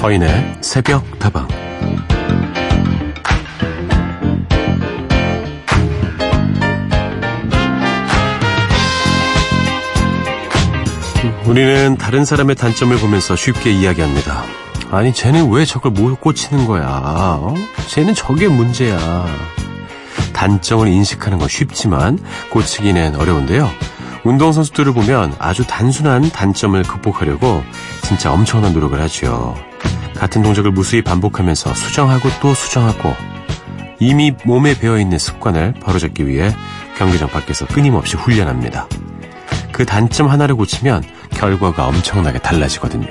서인의 새벽 다방 우리는 다른 사람의 단점을 보면서 쉽게 이야기합니다. 아니, 쟤는 왜 저걸 못 꽂히는 거야? 어? 쟤는 저게 문제야. 단점을 인식하는 건 쉽지만 고치기는 어려운데요. 운동선수들을 보면 아주 단순한 단점을 극복하려고 진짜 엄청난 노력을 하죠. 같은 동작을 무수히 반복하면서 수정하고 또 수정하고 이미 몸에 배어있는 습관을 바로잡기 위해 경기장 밖에서 끊임없이 훈련합니다. 그 단점 하나를 고치면 결과가 엄청나게 달라지거든요.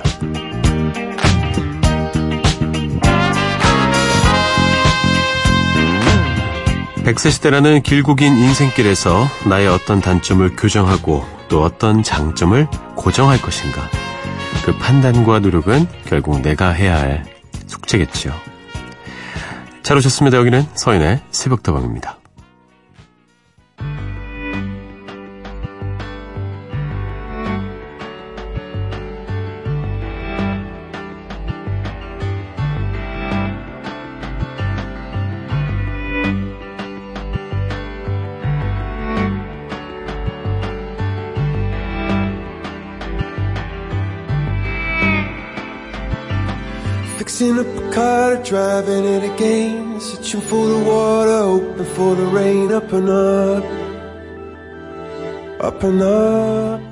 100세 시대라는 길고 긴 인생길에서 나의 어떤 단점을 교정하고 또 어떤 장점을 고정할 것인가. 그 판단과 노력은 결국 내가 해야 할 숙제겠지요. 잘 오셨습니다. 여기는 서인의 새벽다방입니다. For the rain. Up and up, up and up.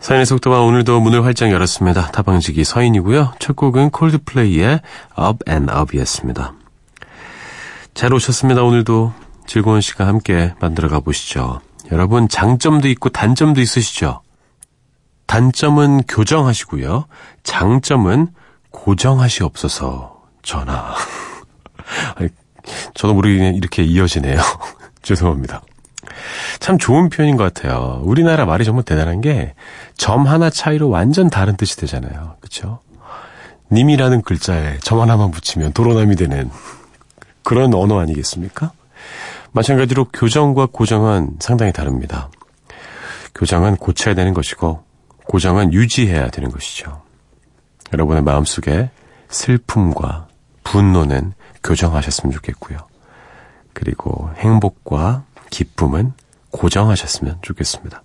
서인의 속도와 오늘도 문을 활짝 열었습니다. 타방지기 서인이고요. 첫 곡은 콜드플레이의 Up and Up이었습니다. 잘 오셨습니다. 오늘도 즐거운 시간 함께 만들어 가보시죠. 여러분 장점도 있고 단점도 있으시죠? 단점은 교정하시고요. 장점은 고정하시옵소서 전화. 저도 모르게 이렇게 이어지네요. 죄송합니다. 참 좋은 표현인 것 같아요. 우리나라 말이 정말 대단한 게 점 하나 차이로 완전 다른 뜻이 되잖아요. 그렇죠? 님이라는 글자에 점 하나만 붙이면 도로남이 되는 그런 언어 아니겠습니까? 마찬가지로 교정과 고정은 상당히 다릅니다. 교정은 고쳐야 되는 것이고 고정은 유지해야 되는 것이죠. 여러분의 마음속에 슬픔과 분노는 교정하셨으면 좋겠고요. 그리고 행복과 기쁨은 고정하셨으면 좋겠습니다.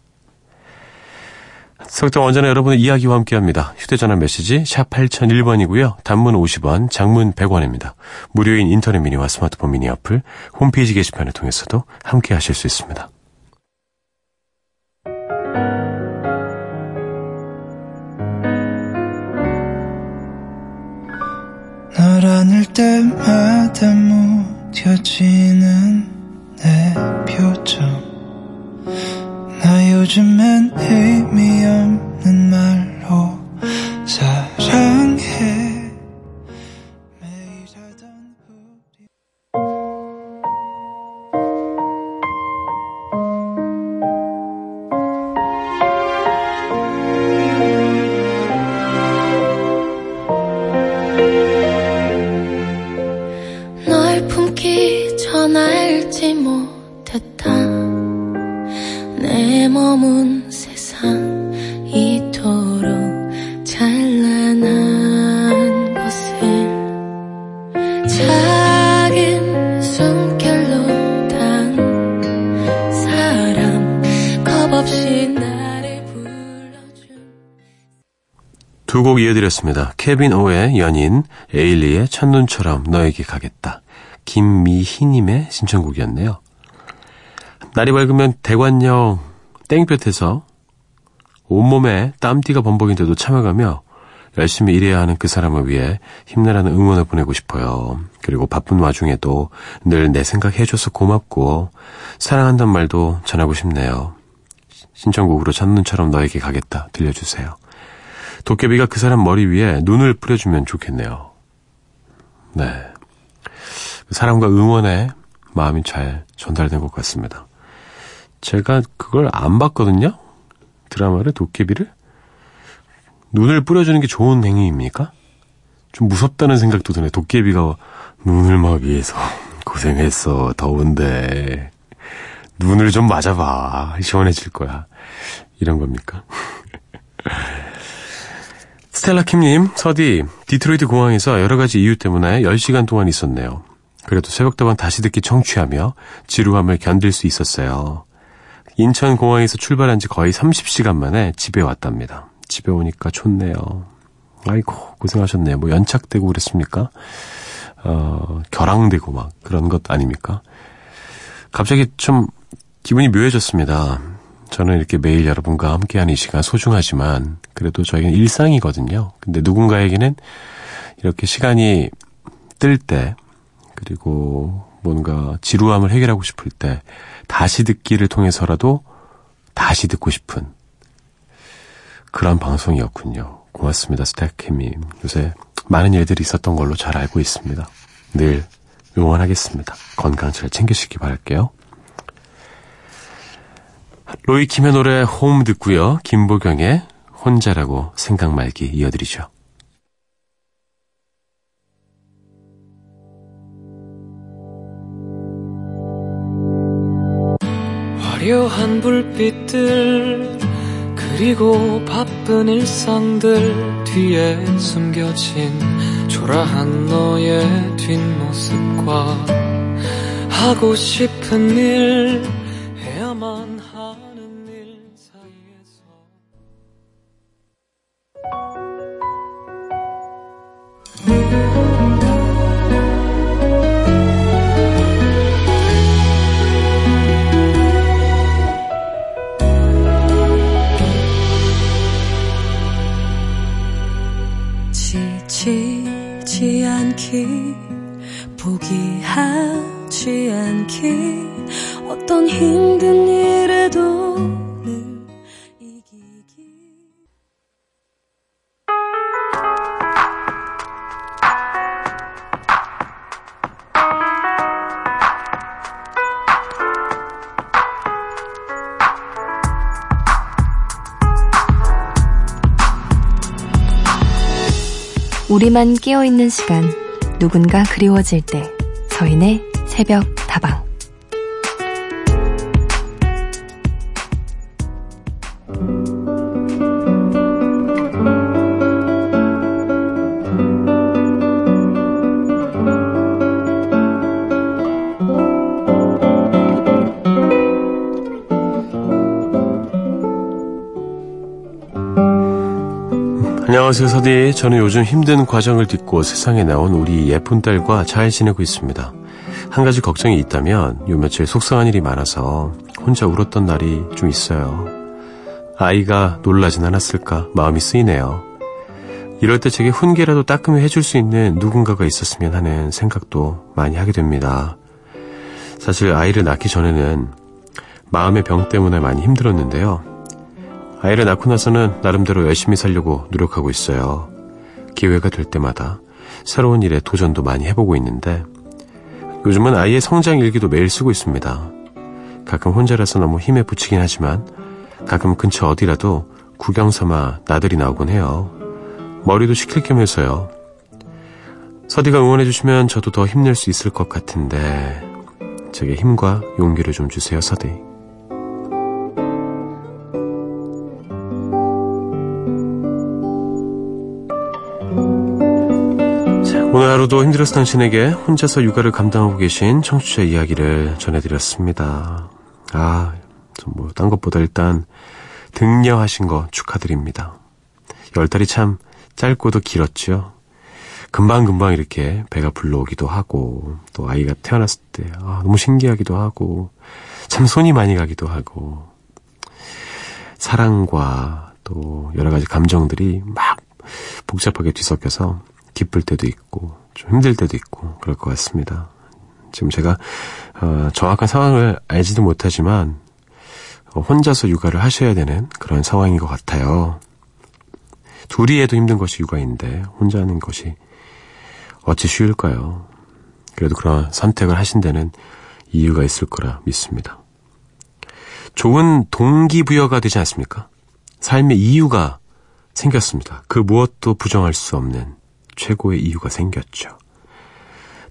석동 언제나 여러분의 이야기와 함께합니다. 휴대전화 메시지 샵 8001번이고요. 단문 50원, 장문 100원입니다. 무료인 인터넷 미니와 스마트폰 미니 어플, 홈페이지 게시판을 통해서도 함께하실 수 있습니다. 때마다 무뎌지는 내 표정. 나 요즘엔 의미 없는 말로 사랑 이어드렸습니다. 케빈 오의 연인, 에일리의 첫눈처럼 너에게 가겠다. 김미희님의 신청곡이었네요. 날이 밝으면 대관령 땡볕에서 온몸에 땀띠가 범벅인데도 참아가며 열심히 일해야 하는 그 사람을 위해 힘내라는 응원을 보내고 싶어요. 그리고 바쁜 와중에도 늘 내 생각해줘서 고맙고 사랑한단 말도 전하고 싶네요. 신청곡으로 첫눈처럼 너에게 가겠다 들려주세요. 도깨비가 그 사람 머리 위에 눈을 뿌려주면 좋겠네요. 네. 사랑과 응원의 마음이 잘 전달된 것 같습니다. 제가 그걸 안 봤거든요? 드라마를, 도깨비를? 눈을 뿌려주는 게 좋은 행위입니까? 좀 무섭다는 생각도 드네. 도깨비가 눈을 막 위해서 고생했어. 더운데. 눈을 좀 맞아봐. 시원해질 거야. 이런 겁니까? 스텔라 킴님, 서디, 디트로이트 공항에서 여러 가지 이유 때문에 10시간 동안 있었네요. 그래도 새벽다방 다시 듣기 청취하며 지루함을 견딜 수 있었어요. 인천 공항에서 출발한 지 거의 30시간 만에 집에 왔답니다. 집에 오니까 좋네요. 아이고, 고생하셨네요. 뭐 연착되고 그랬습니까? 어, 결항되고 막 그런 것 아닙니까? 갑자기 좀 기분이 묘해졌습니다. 저는 이렇게 매일 여러분과 함께하는 이 시간 소중하지만 그래도 저희는 일상이거든요. 근데 누군가에게는 이렇게 시간이 뜰 때 그리고 뭔가 지루함을 해결하고 싶을 때 다시 듣기를 통해서라도 다시 듣고 싶은 그런 방송이었군요. 고맙습니다, 스태크님. 요새 많은 일들이 있었던 걸로 잘 알고 있습니다. 늘 응원하겠습니다. 건강 잘 챙기시기 바랄게요. 로이 킴의 노래 홈 듣고요. 김보경의 혼자라고 생각 말기 이어드리죠. 화려한 불빛들 그리고 바쁜 일상들 뒤에 숨겨진 초라한 너의 뒷모습과 하고 싶은 일 않기 포기하지 않기. 어떤 힘든 일에도 늘 이기기. 우리만 깨어있는 시간, 누군가 그리워질 때, 서인의 새벽 23세에 저는 요즘 힘든 과정을 딛고 세상에 나온 우리 예쁜 딸과 잘 지내고 있습니다. 한 가지 걱정이 있다면 요 며칠 속상한 일이 많아서 혼자 울었던 날이 좀 있어요. 아이가 놀라진 않았을까 마음이 쓰이네요. 이럴 때 제게 훈계라도 따끔히 해줄 수 있는 누군가가 있었으면 하는 생각도 많이 하게 됩니다. 사실 아이를 낳기 전에는 마음의 병 때문에 많이 힘들었는데요. 아이를 낳고 나서는 나름대로 열심히 살려고 노력하고 있어요. 기회가 될 때마다 새로운 일에 도전도 많이 해보고 있는데 요즘은 아이의 성장 일기도 매일 쓰고 있습니다. 가끔 혼자라서 너무 힘에 부치긴 하지만 가끔 근처 어디라도 구경 삼아 나들이 나오곤 해요. 머리도 식힐 겸 해서요. 서디가 응원해주시면 저도 더 힘낼 수 있을 것 같은데 제게 힘과 용기를 좀 주세요, 서디. 오늘 하루도 힘들어서 당신에게 혼자서 육아를 감당하고 계신 청취자 이야기를 전해드렸습니다. 아, 뭐, 딴 것보다 일단 등려하신 거 축하드립니다. 열 달이 참 짧고도 길었죠. 금방금방 이렇게 배가 불러오기도 하고, 또 아이가 태어났을 때, 아, 너무 신기하기도 하고, 참 손이 많이 가기도 하고, 사랑과 또 여러 가지 감정들이 막 복잡하게 뒤섞여서 기쁠 때도 있고, 좀 힘들 때도 있고, 그럴 것 같습니다. 지금 제가, 어, 정확한 상황을 알지도 못하지만, 어, 혼자서 육아를 하셔야 되는 그런 상황인 것 같아요. 둘이 해도 힘든 것이 육아인데, 혼자 하는 것이 어찌 쉬울까요? 그래도 그런 선택을 하신 데는 이유가 있을 거라 믿습니다. 좋은 동기부여가 되지 않습니까? 삶의 이유가 생겼습니다. 그 무엇도 부정할 수 없는 최고의 이유가 생겼죠.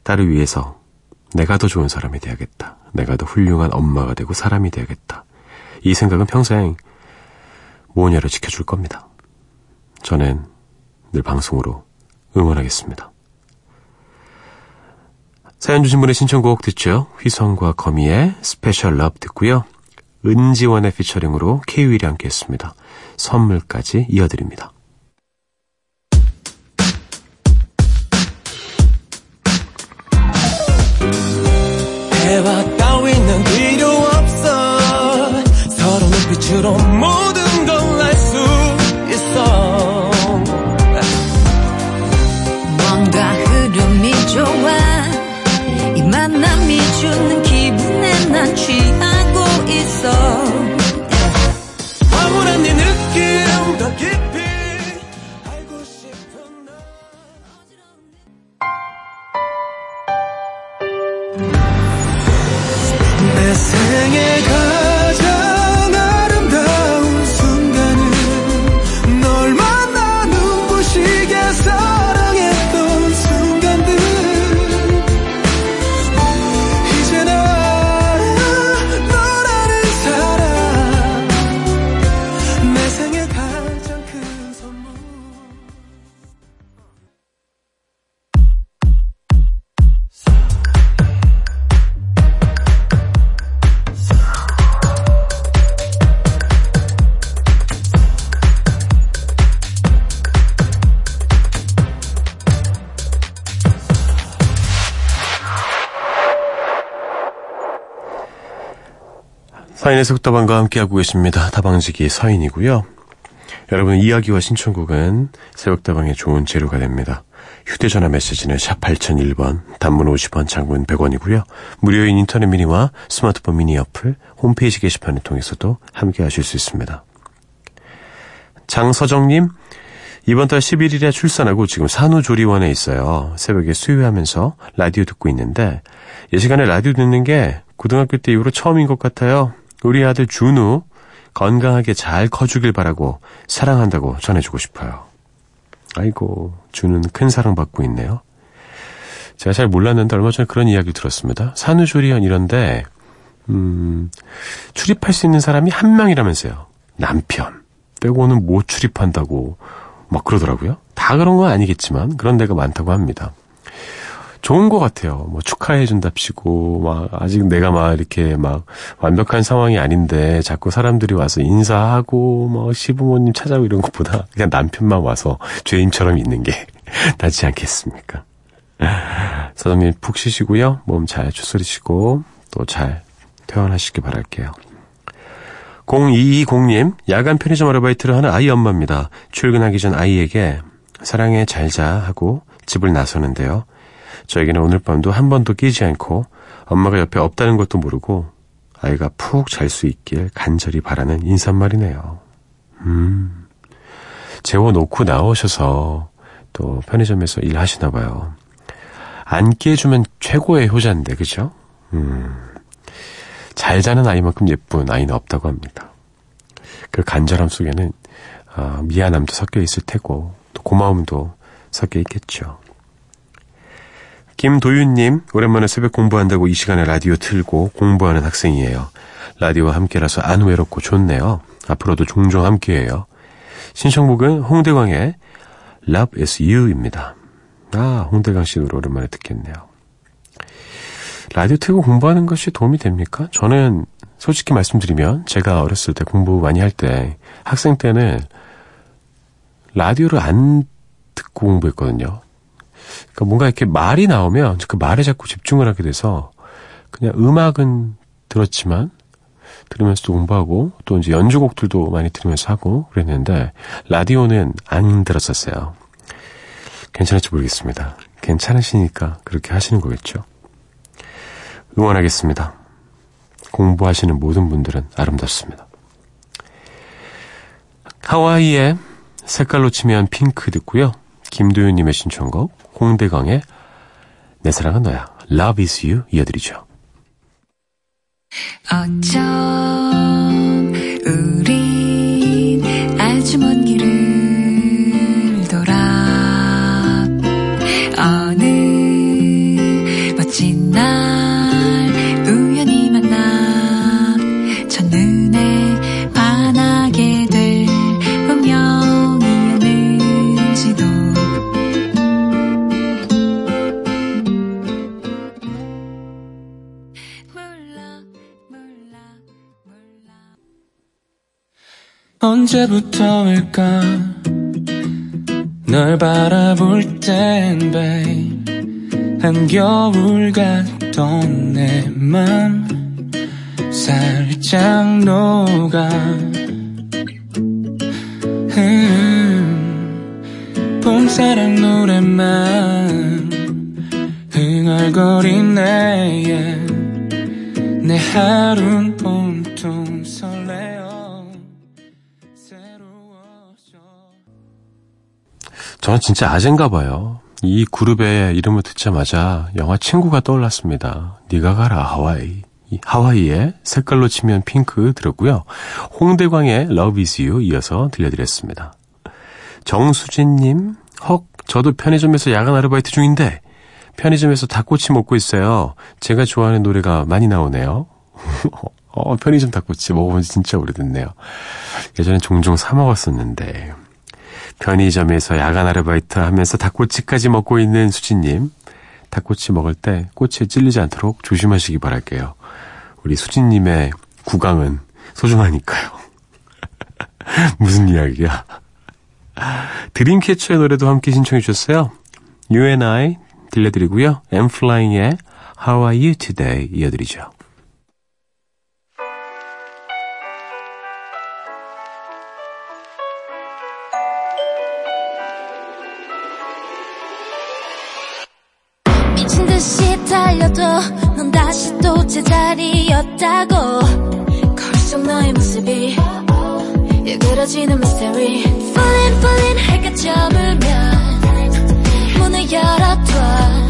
딸을 위해서 내가 더 좋은 사람이 되야겠다. 내가 더 훌륭한 엄마가 되고 사람이 되야겠다. 이 생각은 평생 모녀를 지켜줄 겁니다. 저는 늘 방송으로 응원하겠습니다. 사연 주신 분의 신청곡 듣죠? 휘성과 거미의 Special Love 듣고요. 은지원의 피처링으로 케이윌이 함께 했습니다. 선물까지 이어드립니다. 대화 따위는 필요 없어. 서로 눈빛으로 모 서인의 속다방과 함께하고 계십니다. 다방지기 서인이고요. 여러분 이야기와 신청곡은 새벽다방의 좋은 재료가 됩니다. 휴대전화 메시지는 샵 8001번, 단문 50원, 장문 100원이고요. 무료인 인터넷 미니와 스마트폰 미니 어플, 홈페이지 게시판을 통해서도 함께 하실 수 있습니다. 장서정님, 이번 달 11일에 출산하고 지금 산후조리원에 있어요. 새벽에 수유하면서 라디오 듣고 있는데 이 시간에 라디오 듣는 게 고등학교 때 이후로 처음인 것 같아요. 우리 아들 준우 건강하게 잘 커주길 바라고 사랑한다고 전해주고 싶어요. 아이고 준우는 큰 사랑받고 있네요. 제가 잘 몰랐는데 얼마 전에 그런 이야기 들었습니다. 산후조리원 이런데 음, 출입할 수 있는 사람이 한 명이라면서요. 남편 빼고는 못 출입한다고 막 그러더라고요. 다 그런 건 아니겠지만 그런 데가 많다고 합니다. 좋은 것 같아요. 뭐 축하해준답시고 막 아직 내가 막 이렇게 막 완벽한 상황이 아닌데 자꾸 사람들이 와서 인사하고 뭐 시부모님 찾아오고 이런 것보다 그냥 남편만 와서 죄인처럼 있는 게 낫지 않겠습니까? 사장님 푹 쉬시고요. 몸 잘 추스리시고 또 잘 퇴원하시기 바랄게요. 0220님, 야간 편의점 아르바이트를 하는 아이 엄마입니다. 출근하기 전 아이에게 사랑해 잘 자 하고 집을 나서는데요. 저에게는 오늘 밤도 한 번도 끼지 않고 엄마가 옆에 없다는 것도 모르고 아이가 푹 잘 수 있길 간절히 바라는 인사말이네요. 음, 재워놓고 나오셔서 또 편의점에서 일하시나 봐요. 안 깨주면 최고의 효자인데, 그죠? 음, 잘 자는 아이만큼 예쁜 아이는 없다고 합니다. 그 간절함 속에는 아, 미안함도 섞여 있을 테고 또 고마움도 섞여 있겠죠. 김도윤님, 오랜만에 새벽 공부한다고 이 시간에 라디오 틀고 공부하는 학생이에요. 라디오와 함께라서 안 외롭고 좋네요. 앞으로도 종종 함께해요. 신청곡은 홍대광의 Love is You입니다. 아, 홍대광 씨 노래 오랜만에 듣겠네요. 라디오 틀고 공부하는 것이 도움이 됩니까? 저는 솔직히 말씀드리면 제가 어렸을 때 공부 많이 할 때 학생 때는 라디오를 안 듣고 공부했거든요. 그러니까 뭔가 이렇게 말이 나오면 그 말에 자꾸 집중을 하게 돼서 그냥 음악은 들었지만 들으면서도 공부하고 또 이제 연주곡들도 많이 들으면서 하고 그랬는데 라디오는 안 들었었어요. 괜찮을지 모르겠습니다. 괜찮으시니까 그렇게 하시는 거겠죠. 응원하겠습니다. 공부하시는 모든 분들은 아름답습니다. 하와이의 색깔로 치면 핑크 듣고요. 김도윤님의 신청곡 홍대광의 내 사랑은 너야 Love is you 이어드리죠. 어쩜 언제부터일까? 널 바라볼 땐 babe. 한겨울 같던 내 맘. 살짝 녹아. 음, 봄사랑 노래만 흥얼거리네. 내 하루는 온통 저는 진짜 아재인가 봐요. 이 그룹의 이름을 듣자마자 영화 친구가 떠올랐습니다. 니가 가라 하와이. 이 하와이의 색깔로 치면 핑크 들었고요. 홍대광의 Love is You 이어서 들려드렸습니다. 정수진님, 헉, 저도 편의점에서 야간 아르바이트 중인데 편의점에서 닭꼬치 먹고 있어요. 제가 좋아하는 노래가 많이 나오네요. 어, 편의점 닭꼬치 먹어본 지 진짜 오래됐네요. 예전에 종종 사 먹었었는데 편의점에서 야간 아르바이트 하면서 닭꼬치까지 먹고 있는 수진님. 닭꼬치 먹을 때 꼬치에 찔리지 않도록 조심하시기 바랄게요. 우리 수진님의 구강은 소중하니까요. 무슨 이야기야. 드림캐쳐의 노래도 함께 신청해 주셨어요. You and I 들려드리고요. 엠플라잉의 How are you today 이어드리죠. 다시 또 제자리였다고 거울 속 너의 모습이 일그러지는 mystery Falling falling 해가 저물면 문을 열어둬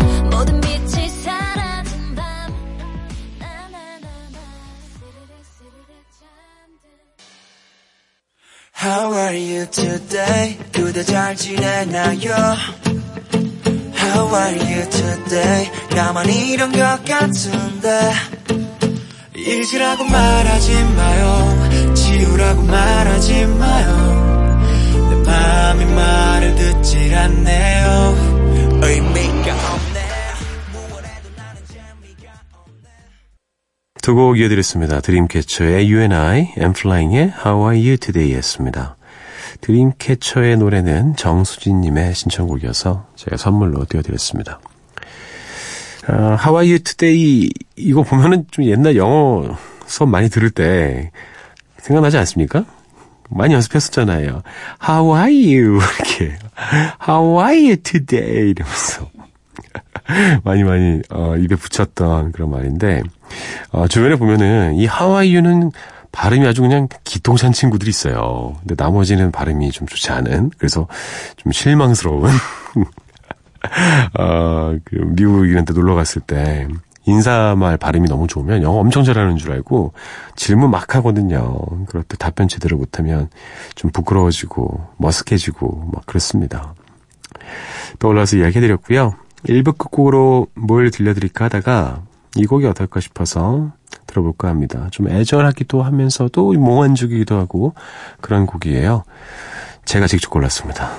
How are you today? 그대 잘 지내나요? How are you today? 나만 이런 것 같은데 잊으라고 말하지 마요 지우라고 말하지 마요 내 맘이 말을 듣질 않네요 의미가 없네 무얼해도 나는 재미가 두곡 이어드렸습니다. 드림캐쳐의 You and I, 엠플라잉의 How are you today 였습니다. 드림캐쳐의 노래는 정수진님의 신청곡이어서 제가 선물로 띄워드렸습니다. 아, How are you today 이거 보면은 좀 옛날 영어 수업 많이 들을 때 생각나지 않습니까? 많이 연습했었잖아요. How are you? 이렇게. How are you today? 이러면서. 많이 많이 어, 입에 붙였던 그런 말인데 어, 주변에 보면은 이 하와이유는 발음이 아주 그냥 기똥찬 친구들이 있어요. 근데 나머지는 발음이 좀 좋지 않은 그래서 좀 실망스러운 어, 그 미국 이런 데 놀러 갔을 때 인사말 발음이 너무 좋으면 영어 엄청 잘하는 줄 알고 질문 막 하거든요. 그럴 때 답변 제대로 못하면 좀 부끄러워지고 머쓱해지고 막 그렇습니다. 떠올라서 이야기해드렸고요. 1부 끝곡으로 뭘 들려드릴까 하다가 이 곡이 어떨까 싶어서 들어볼까 합니다. 좀 애절하기도 하면서도 몽환적이기도 하고 그런 곡이에요. 제가 직접 골랐습니다.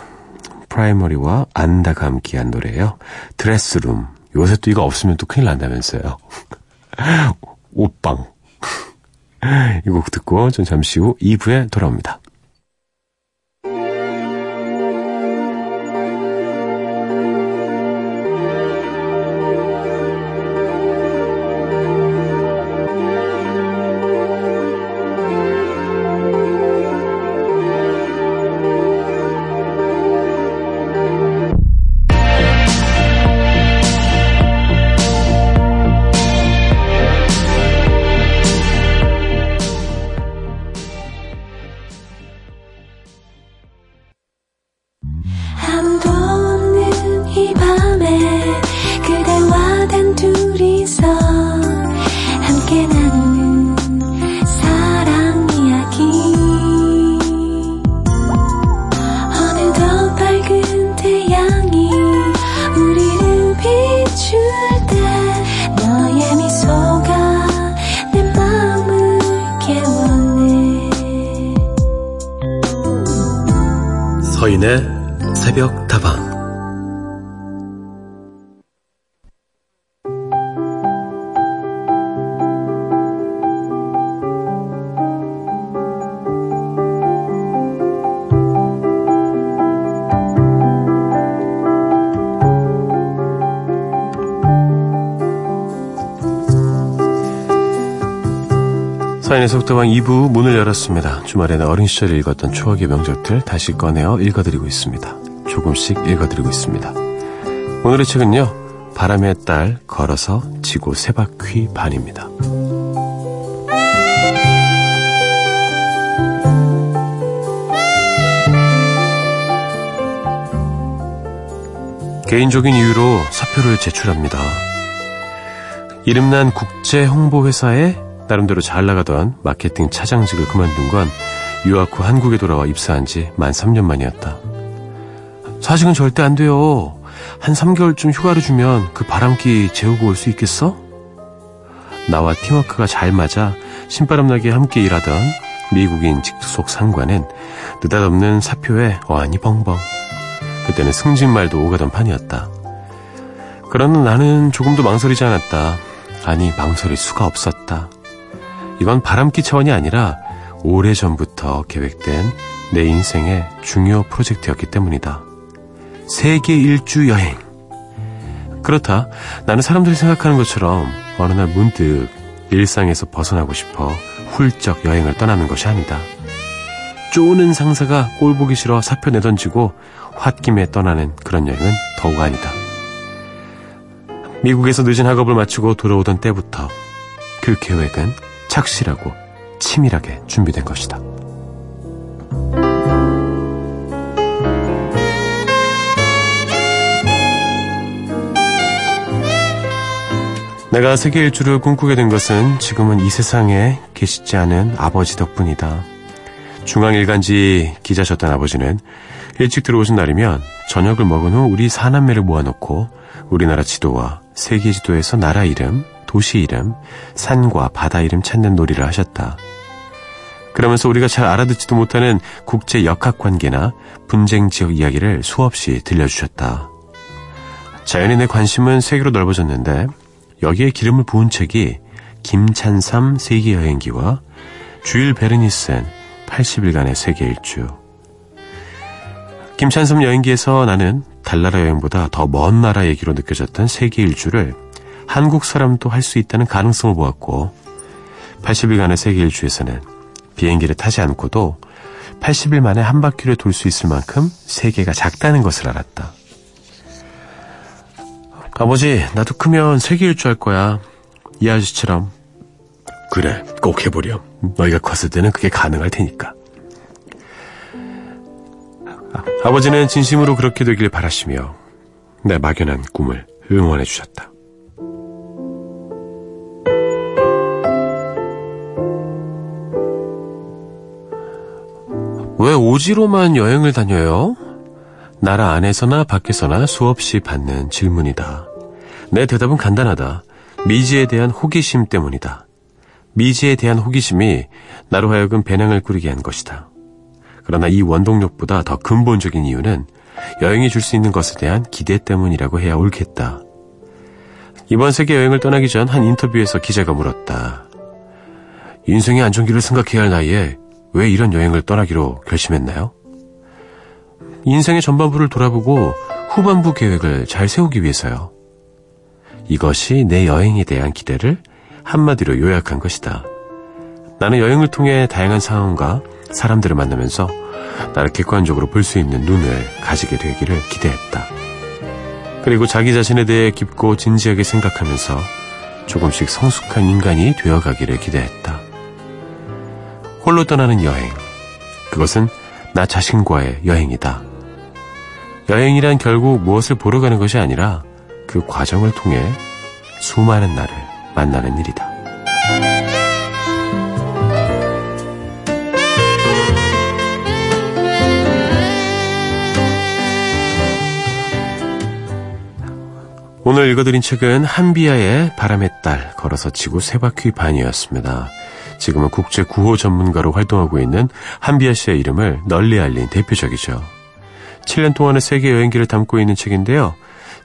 프라이머리와 안다가 함께한 노래예요. 드레스룸. 요새 또 이거 없으면 또 큰일 난다면서요. 옷방. 이 곡 듣고 전 잠시 후 2부에 돌아옵니다. 밤에 그대와 단 둘이서 함께 나누는 사랑 이야기. 어느덧 밝은 태양이 우리를 비출 때 너의 미소가 내 마음을 깨워내. 서인의 새벽 다방 서인의 속도방 2부 문을 열었습니다. 주말에는 어린 시절에 읽었던 추억의 명작들 다시 꺼내어 읽어드리고 있습니다. 조금씩 읽어드리고 있습니다. 오늘의 책은요. 바람의 딸 걸어서 지구 세 바퀴 반입니다. 개인적인 이유로 사표를 제출합니다. 이름난 국제 홍보회사에 나름대로 잘 나가던 마케팅 차장직을 그만둔 건 유학 후 한국에 돌아와 입사한 지 만 3년 만이었다. 사직은 절대 안 돼요. 한 3개월쯤 휴가를 주면 그 바람기 재우고 올 수 있겠어? 나와 팀워크가 잘 맞아 신바람나게 함께 일하던 미국인 직속 상관은 느닷없는 사표에 어안이 벙벙. 그때는 승진말도 오가던 판이었다. 그러나 나는 조금도 망설이지 않았다. 아니, 망설일 수가 없었다. 이건 바람기 차원이 아니라 오래전부터 계획된 내 인생의 중요 프로젝트였기 때문이다. 세계 일주 여행. 그렇다. 나는 사람들이 생각하는 것처럼 어느 날 문득 일상에서 벗어나고 싶어 훌쩍 여행을 떠나는 것이 아니다. 쪼는 상사가 꼴 보기 싫어 사표 내던지고 홧김에 떠나는 그런 여행은 더욱 아니다. 미국에서 늦은 학업을 마치고 돌아오던 때부터 그 계획은 착실하고 치밀하게 준비된 것이다. 내가 세계 일주를 꿈꾸게 된 것은 지금은 이 세상에 계시지 않은 아버지 덕분이다. 중앙일간지 기자셨던 아버지는 일찍 들어오신 날이면 저녁을 먹은 후 우리 사남매를 모아놓고 우리나라 지도와 세계 지도에서 나라 이름, 도시 이름, 산과 바다 이름 찾는 놀이를 하셨다. 그러면서 우리가 잘 알아듣지도 못하는 국제 역학 관계나 분쟁 지역 이야기를 수없이 들려주셨다. 자연인의 관심은 세계로 넓어졌는데 여기에 기름을 부은 책이 김찬삼 세계여행기와 주일 베르니슨 80일간의 세계 일주. 김찬삼 여행기에서 나는 달나라 여행보다 더 먼 나라 얘기로 느껴졌던 세계 일주를 한국 사람도 할 수 있다는 가능성을 보았고 80일간의 세계 일주에서는 비행기를 타지 않고도 80일 만에 한 바퀴를 돌 수 있을 만큼 세계가 작다는 것을 알았다. 아버지, 나도 크면 세계 일주 할 거야. 이 아저씨처럼. 그래, 꼭 해보렴. 너희가 컸을 때는 그게 가능할 테니까. 아, 버지는 진심으로 그렇게 되길 바라시며 내 막연한 꿈을 응원해 주셨다. 왜 오지로만 여행을 다녀요? 나라 안에서나 밖에서나 수없이 받는 질문이다. 내 대답은 간단하다. 미지에 대한 호기심 때문이다. 미지에 대한 호기심이 나로 하여금 배낭을 꾸리게 한 것이다. 그러나 이 원동력보다 더 근본적인 이유는 여행이 줄 수 있는 것에 대한 기대 때문이라고 해야 옳겠다. 이번 세계 여행을 떠나기 전 한 인터뷰에서 기자가 물었다. 인생의 안정기를 생각해야 할 나이에 왜 이런 여행을 떠나기로 결심했나요? 인생의 전반부를 돌아보고 후반부 계획을 잘 세우기 위해서요. 이것이 내 여행에 대한 기대를 한마디로 요약한 것이다. 나는 여행을 통해 다양한 상황과 사람들을 만나면서 나를 객관적으로 볼 수 있는 눈을 가지게 되기를 기대했다. 그리고 자기 자신에 대해 깊고 진지하게 생각하면서 조금씩 성숙한 인간이 되어가기를 기대했다. 홀로 떠나는 여행. 그것은 나 자신과의 여행이다. 여행이란 결국 무엇을 보러 가는 것이 아니라 그 과정을 통해 수많은 나를 만나는 일이다. 오늘 읽어드린 책은 한비아의 바람의 딸 걸어서 지구 세 바퀴 반이었습니다. 지금은 국제 구호 전문가로 활동하고 있는 한비아 씨의 이름을 널리 알린 대표적이죠. 7년 동안의 세계 여행기를 담고 있는 책인데요.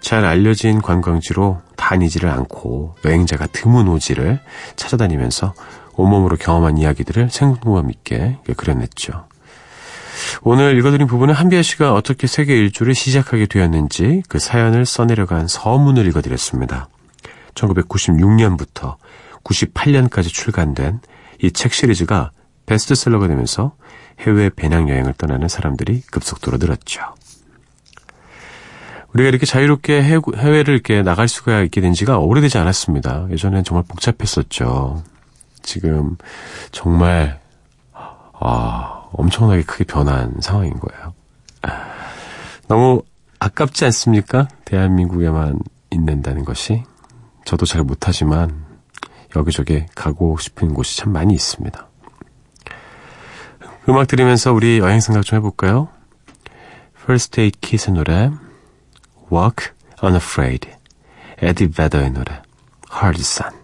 잘 알려진 관광지로 다니지를 않고 여행자가 드문 오지를 찾아다니면서 온몸으로 경험한 이야기들을 생동감 있게 그려냈죠. 오늘 읽어드린 부분은 한비아 씨가 어떻게 세계 일주를 시작하게 되었는지 그 사연을 써내려간 서문을 읽어드렸습니다. 1996년부터 98년까지 출간된 이 책 시리즈가 베스트셀러가 되면서 해외 배낭여행을 떠나는 사람들이 급속도로 늘었죠. 우리가 이렇게 자유롭게 해외를 이렇게 나갈 수가 있게 된 지가 오래되지 않았습니다. 예전엔 정말 복잡했었죠. 지금 정말 아, 엄청나게 크게 변한 상황인 거예요. 너무 아깝지 않습니까? 대한민국에만 있는다는 것이. 저도 잘 못하지만 여기저기 가고 싶은 곳이 참 많이 있습니다. 음악 들으면서 우리 여행 생각 좀 해볼까요? First Aid Kiss의 노래 Walk Unafraid 에디 베더의 노래 Hard Sun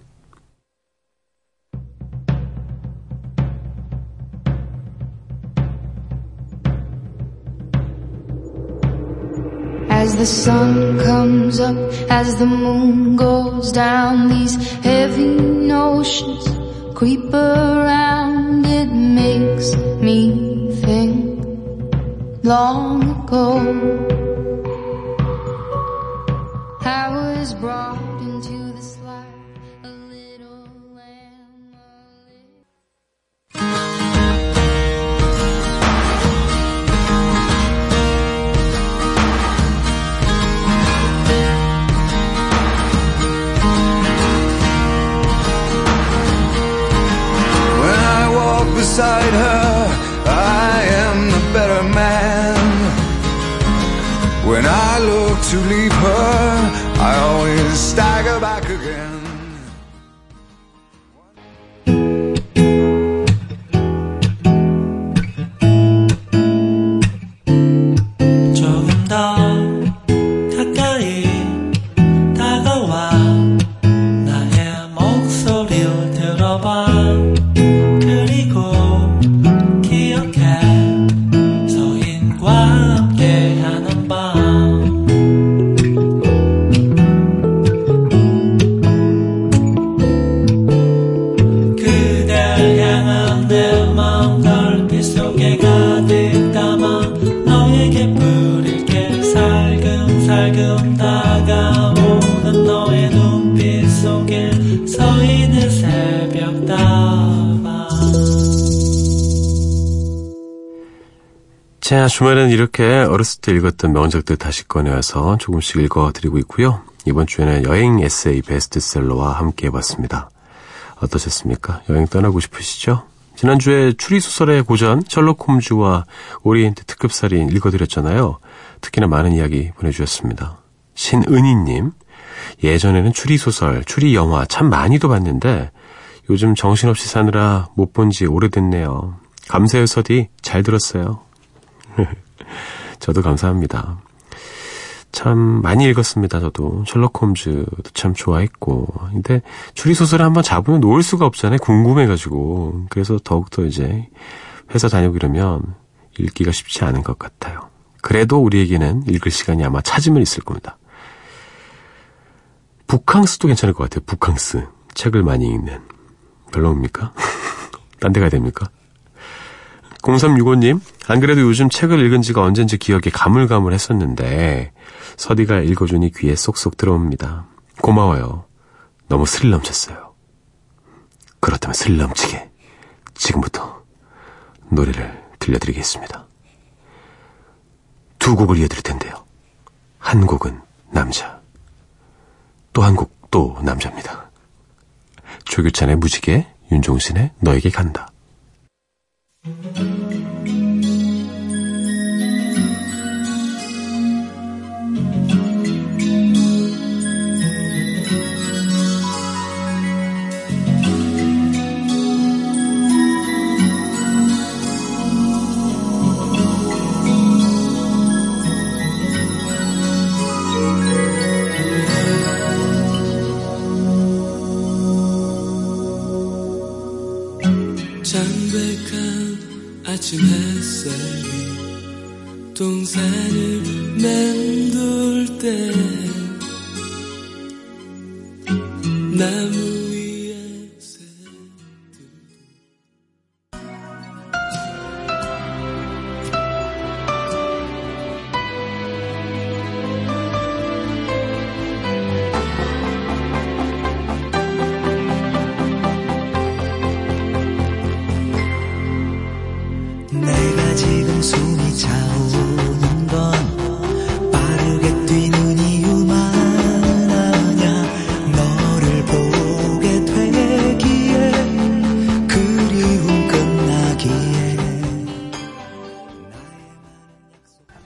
As the sun comes up, as the moon goes down, these heavy notions creep around. It makes me think long ago I was brought beside her, I am the better man. When I look to leave her, I always stagger back again. 자, 주말에는 이렇게 어렸을 때 읽었던 명작들 다시 꺼내와서 조금씩 읽어드리고 있고요. 이번 주에는 여행 에세이 베스트셀러와 함께 해봤습니다. 어떠셨습니까? 여행 떠나고 싶으시죠? 지난주에 추리소설의 고전 셜록 홈즈와 오리엔트 특급살인 읽어드렸잖아요. 특히나 많은 이야기 보내주셨습니다. 신은희님, 예전에는 추리소설, 추리영화 참 많이도 봤는데 요즘 정신없이 사느라 못 본 지 오래됐네요. 감사해요, 서디. 잘 들었어요. 저도 감사합니다. 참 많이 읽었습니다. 저도 셜록 홈즈도 참 좋아했고 근데 추리소설을 한번 잡으면 놓을 수가 없잖아요. 궁금해가지고 그래서 더욱더 이제 회사 다니고 이러면 읽기가 쉽지 않은 것 같아요. 그래도 우리에게는 읽을 시간이 아마 찾으면 있을 겁니다. 북캉스도 괜찮을 것 같아요. 북캉스 책을 많이 읽는 별로입니까? 딴 데 가야 됩니까? 0365님, 안 그래도 요즘 책을 읽은 지가 언젠지 기억에 가물가물 했었는데, 서디가 읽어주니 귀에 쏙쏙 들어옵니다. 고마워요. 너무 스릴 넘쳤어요. 그렇다면 스릴 넘치게, 지금부터 노래를 들려드리겠습니다. 두 곡을 이어드릴 텐데요. 한 곡은 남자, 또 한 곡 또 남자입니다. 조규찬의 무지개, 윤종신의 너에게 간다.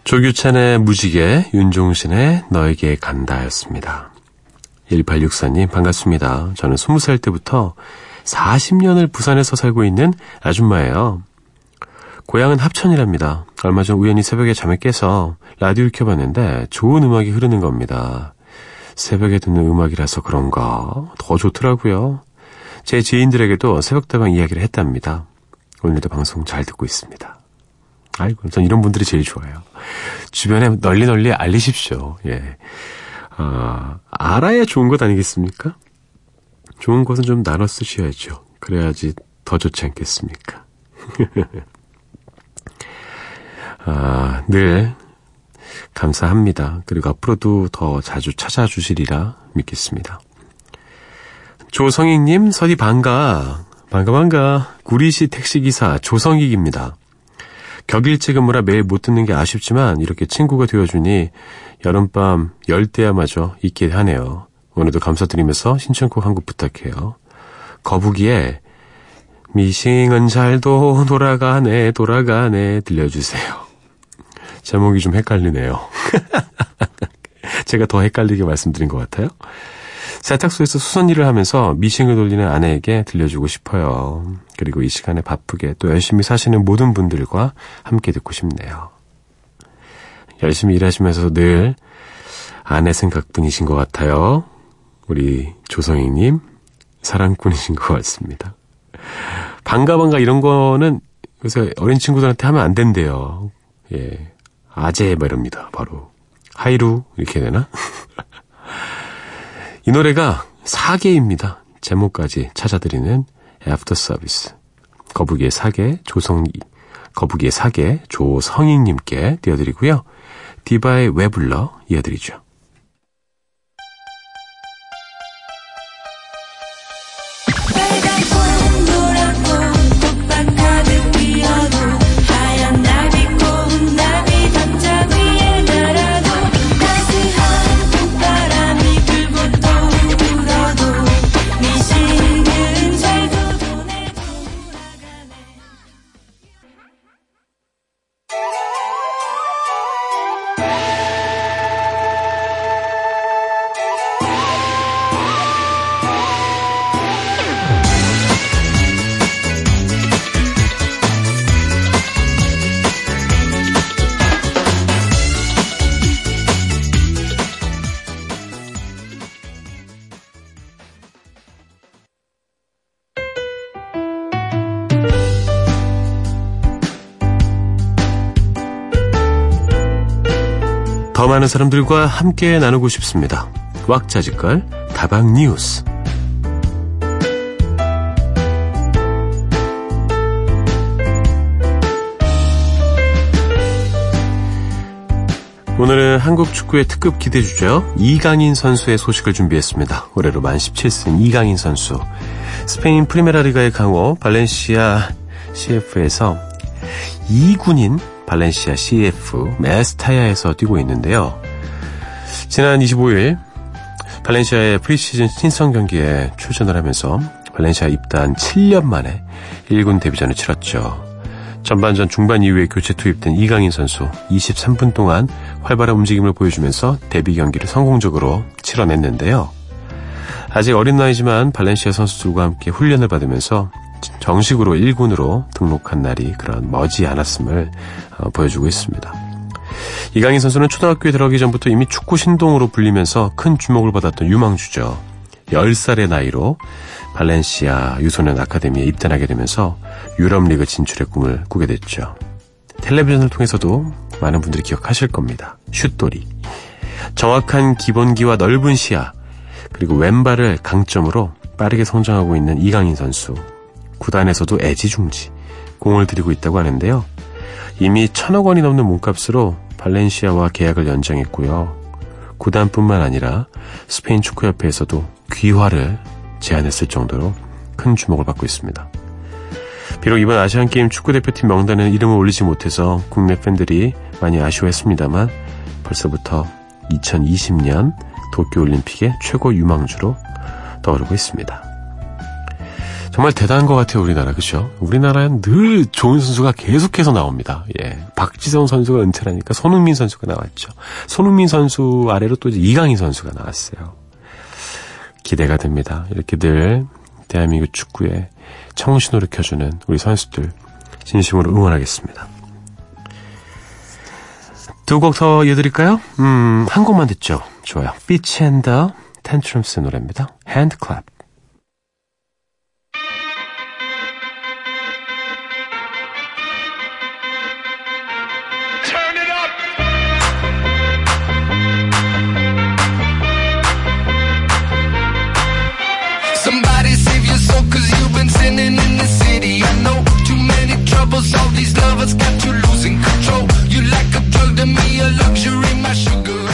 조규찬의 무지개, 윤종신의 너에게 간다였습니다. 1864님 반갑습니다. 저는 20살 때부터 40년을 부산에서 살고 있는 아줌마예요. 고향은 합천이랍니다. 얼마 전 우연히 새벽에 잠에 깨서 라디오를 켜봤는데 좋은 음악이 흐르는 겁니다. 새벽에 듣는 음악이라서 그런가 더 좋더라고요. 제 지인들에게도 새벽다방 이야기를 했답니다. 오늘도 방송 잘 듣고 있습니다. 아이고, 전 이런 분들이 제일 좋아요. 주변에 널리 널리 알리십시오. 예. 아, 알아야 좋은 것 아니겠습니까? 좋은 것은 좀 나눠 쓰셔야죠. 그래야지 더 좋지 않겠습니까? 아, 늘 감사합니다. 그리고 앞으로도 더 자주 찾아주시리라 믿겠습니다. 조성익님, 서디 반가. 반가, 반가. 구리시 택시기사 조성익입니다. 격일치 근무라 매일 못 듣는 게 아쉽지만 이렇게 친구가 되어주니 여름밤 열대야마저 있게 하네요. 오늘도 감사드리면서 신청곡 한 곡 부탁해요. 거북이의 미싱은 잘도 돌아가네 돌아가네 들려주세요. 제목이 좀 헷갈리네요. 제가 더 헷갈리게 말씀드린 것 같아요. 세탁소에서 수선 일을 하면서 미싱을 돌리는 아내에게 들려주고 싶어요. 그리고 이 시간에 바쁘게 또 열심히 사시는 모든 분들과 함께 듣고 싶네요. 열심히 일하시면서 늘 아내 생각뿐이신 것 같아요. 우리 조성희님, 사랑꾼이신 것 같습니다. 반가 반가 이런 거는 요새 어린 친구들한테 하면 안 된대요. 예. 아재 뭐 이럽니다. 바로. 하이루 이렇게 되나? 이 노래가 사계입니다. 제목까지 찾아드리는 애프터 서비스. 거북이의 사계 조성이 거북이의 사계 조성익님께 띄워드리고요. 디바의 왜 불러 이어드리죠. 많은 사람들과 함께 나누고 싶습니다. 왁자지껄 다방 뉴스. 오늘은 한국 축구의 특급 기대 주죠. 이강인 선수의 소식을 준비했습니다. 올해로 만 17승 이강인 선수. 스페인 프리메라 리가의 강호 발렌시아 CF에서 2군인 발렌시아 CF 메스타야에서 뛰고 있는데요. 지난 25일 발렌시아의 프리시즌 신성 경기에 출전을 하면서 발렌시아 입단 7년 만에 1군 데뷔전을 치렀죠. 전반전 중반 이후에 교체 투입된 이강인 선수 23분 동안 활발한 움직임을 보여주면서 데뷔 경기를 성공적으로 치러냈는데요. 아직 어린 나이지만 발렌시아 선수들과 함께 훈련을 받으면서 정식으로 1군으로 등록한 날이 그런 머지 않았음을 어, 보여주고 있습니다. 이강인 선수는 초등학교에 들어가기 전부터 이미 축구 신동으로 불리면서 큰 주목을 받았던 유망주죠. 10살의 나이로 발렌시아 유소년 아카데미에 입단하게 되면서 유럽 리그 진출의 꿈을 꾸게 됐죠. 텔레비전을 통해서도 많은 분들이 기억하실 겁니다. 슛돌이. 정확한 기본기와 넓은 시야, 그리고 왼발을 강점으로 빠르게 성장하고 있는 이강인 선수. 구단에서도 애지중지 공을 들이고 있다고 하는데요. 이미 천억 원이 넘는 몸값으로 발렌시아와 계약을 연장했고요. 구단뿐만 아니라 스페인 축구협회에서도 귀화를 제안했을 정도로 큰 주목을 받고 있습니다. 비록 이번 아시안게임 축구대표팀 명단에 이름을 올리지 못해서 국내 팬들이 많이 아쉬워했습니다만 벌써부터 2020년 도쿄올림픽의 최고 유망주로 떠오르고 있습니다. 정말 대단한 것 같아요, 우리나라. 그죠? 우리나라엔 늘 좋은 선수가 계속해서 나옵니다. 예. 박지성 선수가 은퇴하니까 손흥민 선수가 나왔죠. 손흥민 선수 아래로 또 이제 이강인 선수가 나왔어요. 기대가 됩니다. 이렇게 늘 대한민국 축구에 청신호를 켜주는 우리 선수들 진심으로 응원하겠습니다. 두 곡 더 이어드릴까요? 음, 한 곡만 듣죠. 좋아요. And the Tantrums의 노래입니다. Somebody lovers got you losing control. You like a drug to me, a luxury, my sugar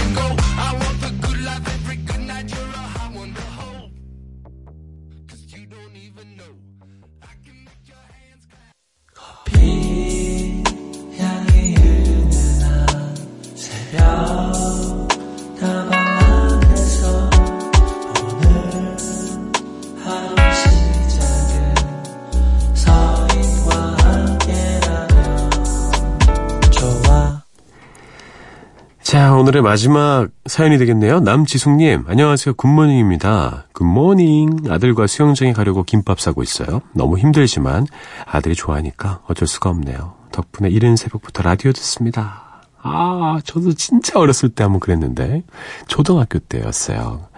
오늘의 마지막 사연이 되겠네요. 남지숙님, 안녕하세요. Good morning입니다. Good morning. 아들과 수영장에 가려고 김밥 싸고 있어요. 너무 힘들지만 아들이 좋아하니까 어쩔 수가 없네요. 덕분에 이른 새벽부터 라디오 듣습니다. 아, 저도 진짜 어렸을 때 한번 그랬는데, 초등학교 때였어요.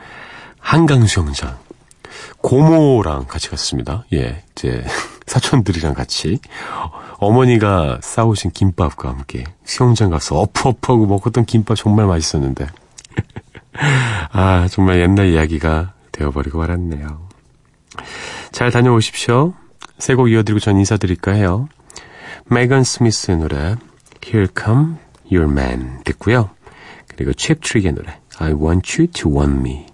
한강 수영장. 고모랑 같이 갔습니다. 예, 이제 사촌들이랑 같이 어머니가 싸우신 김밥과 함께 수영장 가서 어프어프하고 먹었던 김밥 정말 맛있었는데 아 정말 옛날 이야기가 되어버리고 말았네요. 잘 다녀오십시오. 새곡 이어드리고 전 인사드릴까 해요. 메건 스미스의 노래 Here Come Your Man 듣고요. 그리고 칩 트릭의 노래 I Want You To Want Me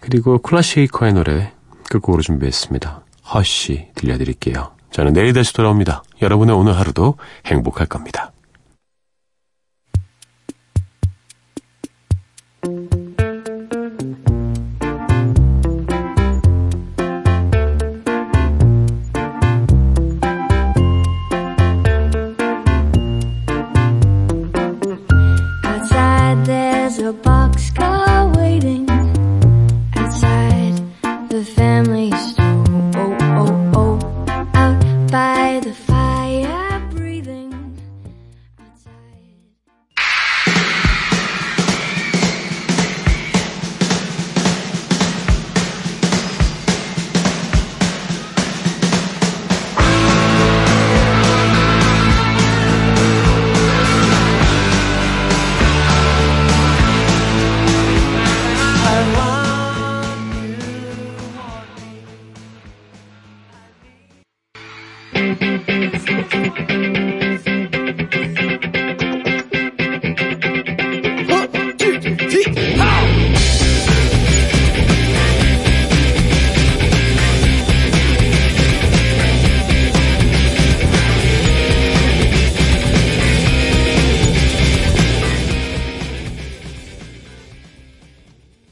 그리고 클라시이커의 노래 끝곡으로 준비했습니다. 허쉬 들려드릴게요. 저는 내일 다시 돌아옵니다. 여러분의 오늘 하루도 행복할 겁니다.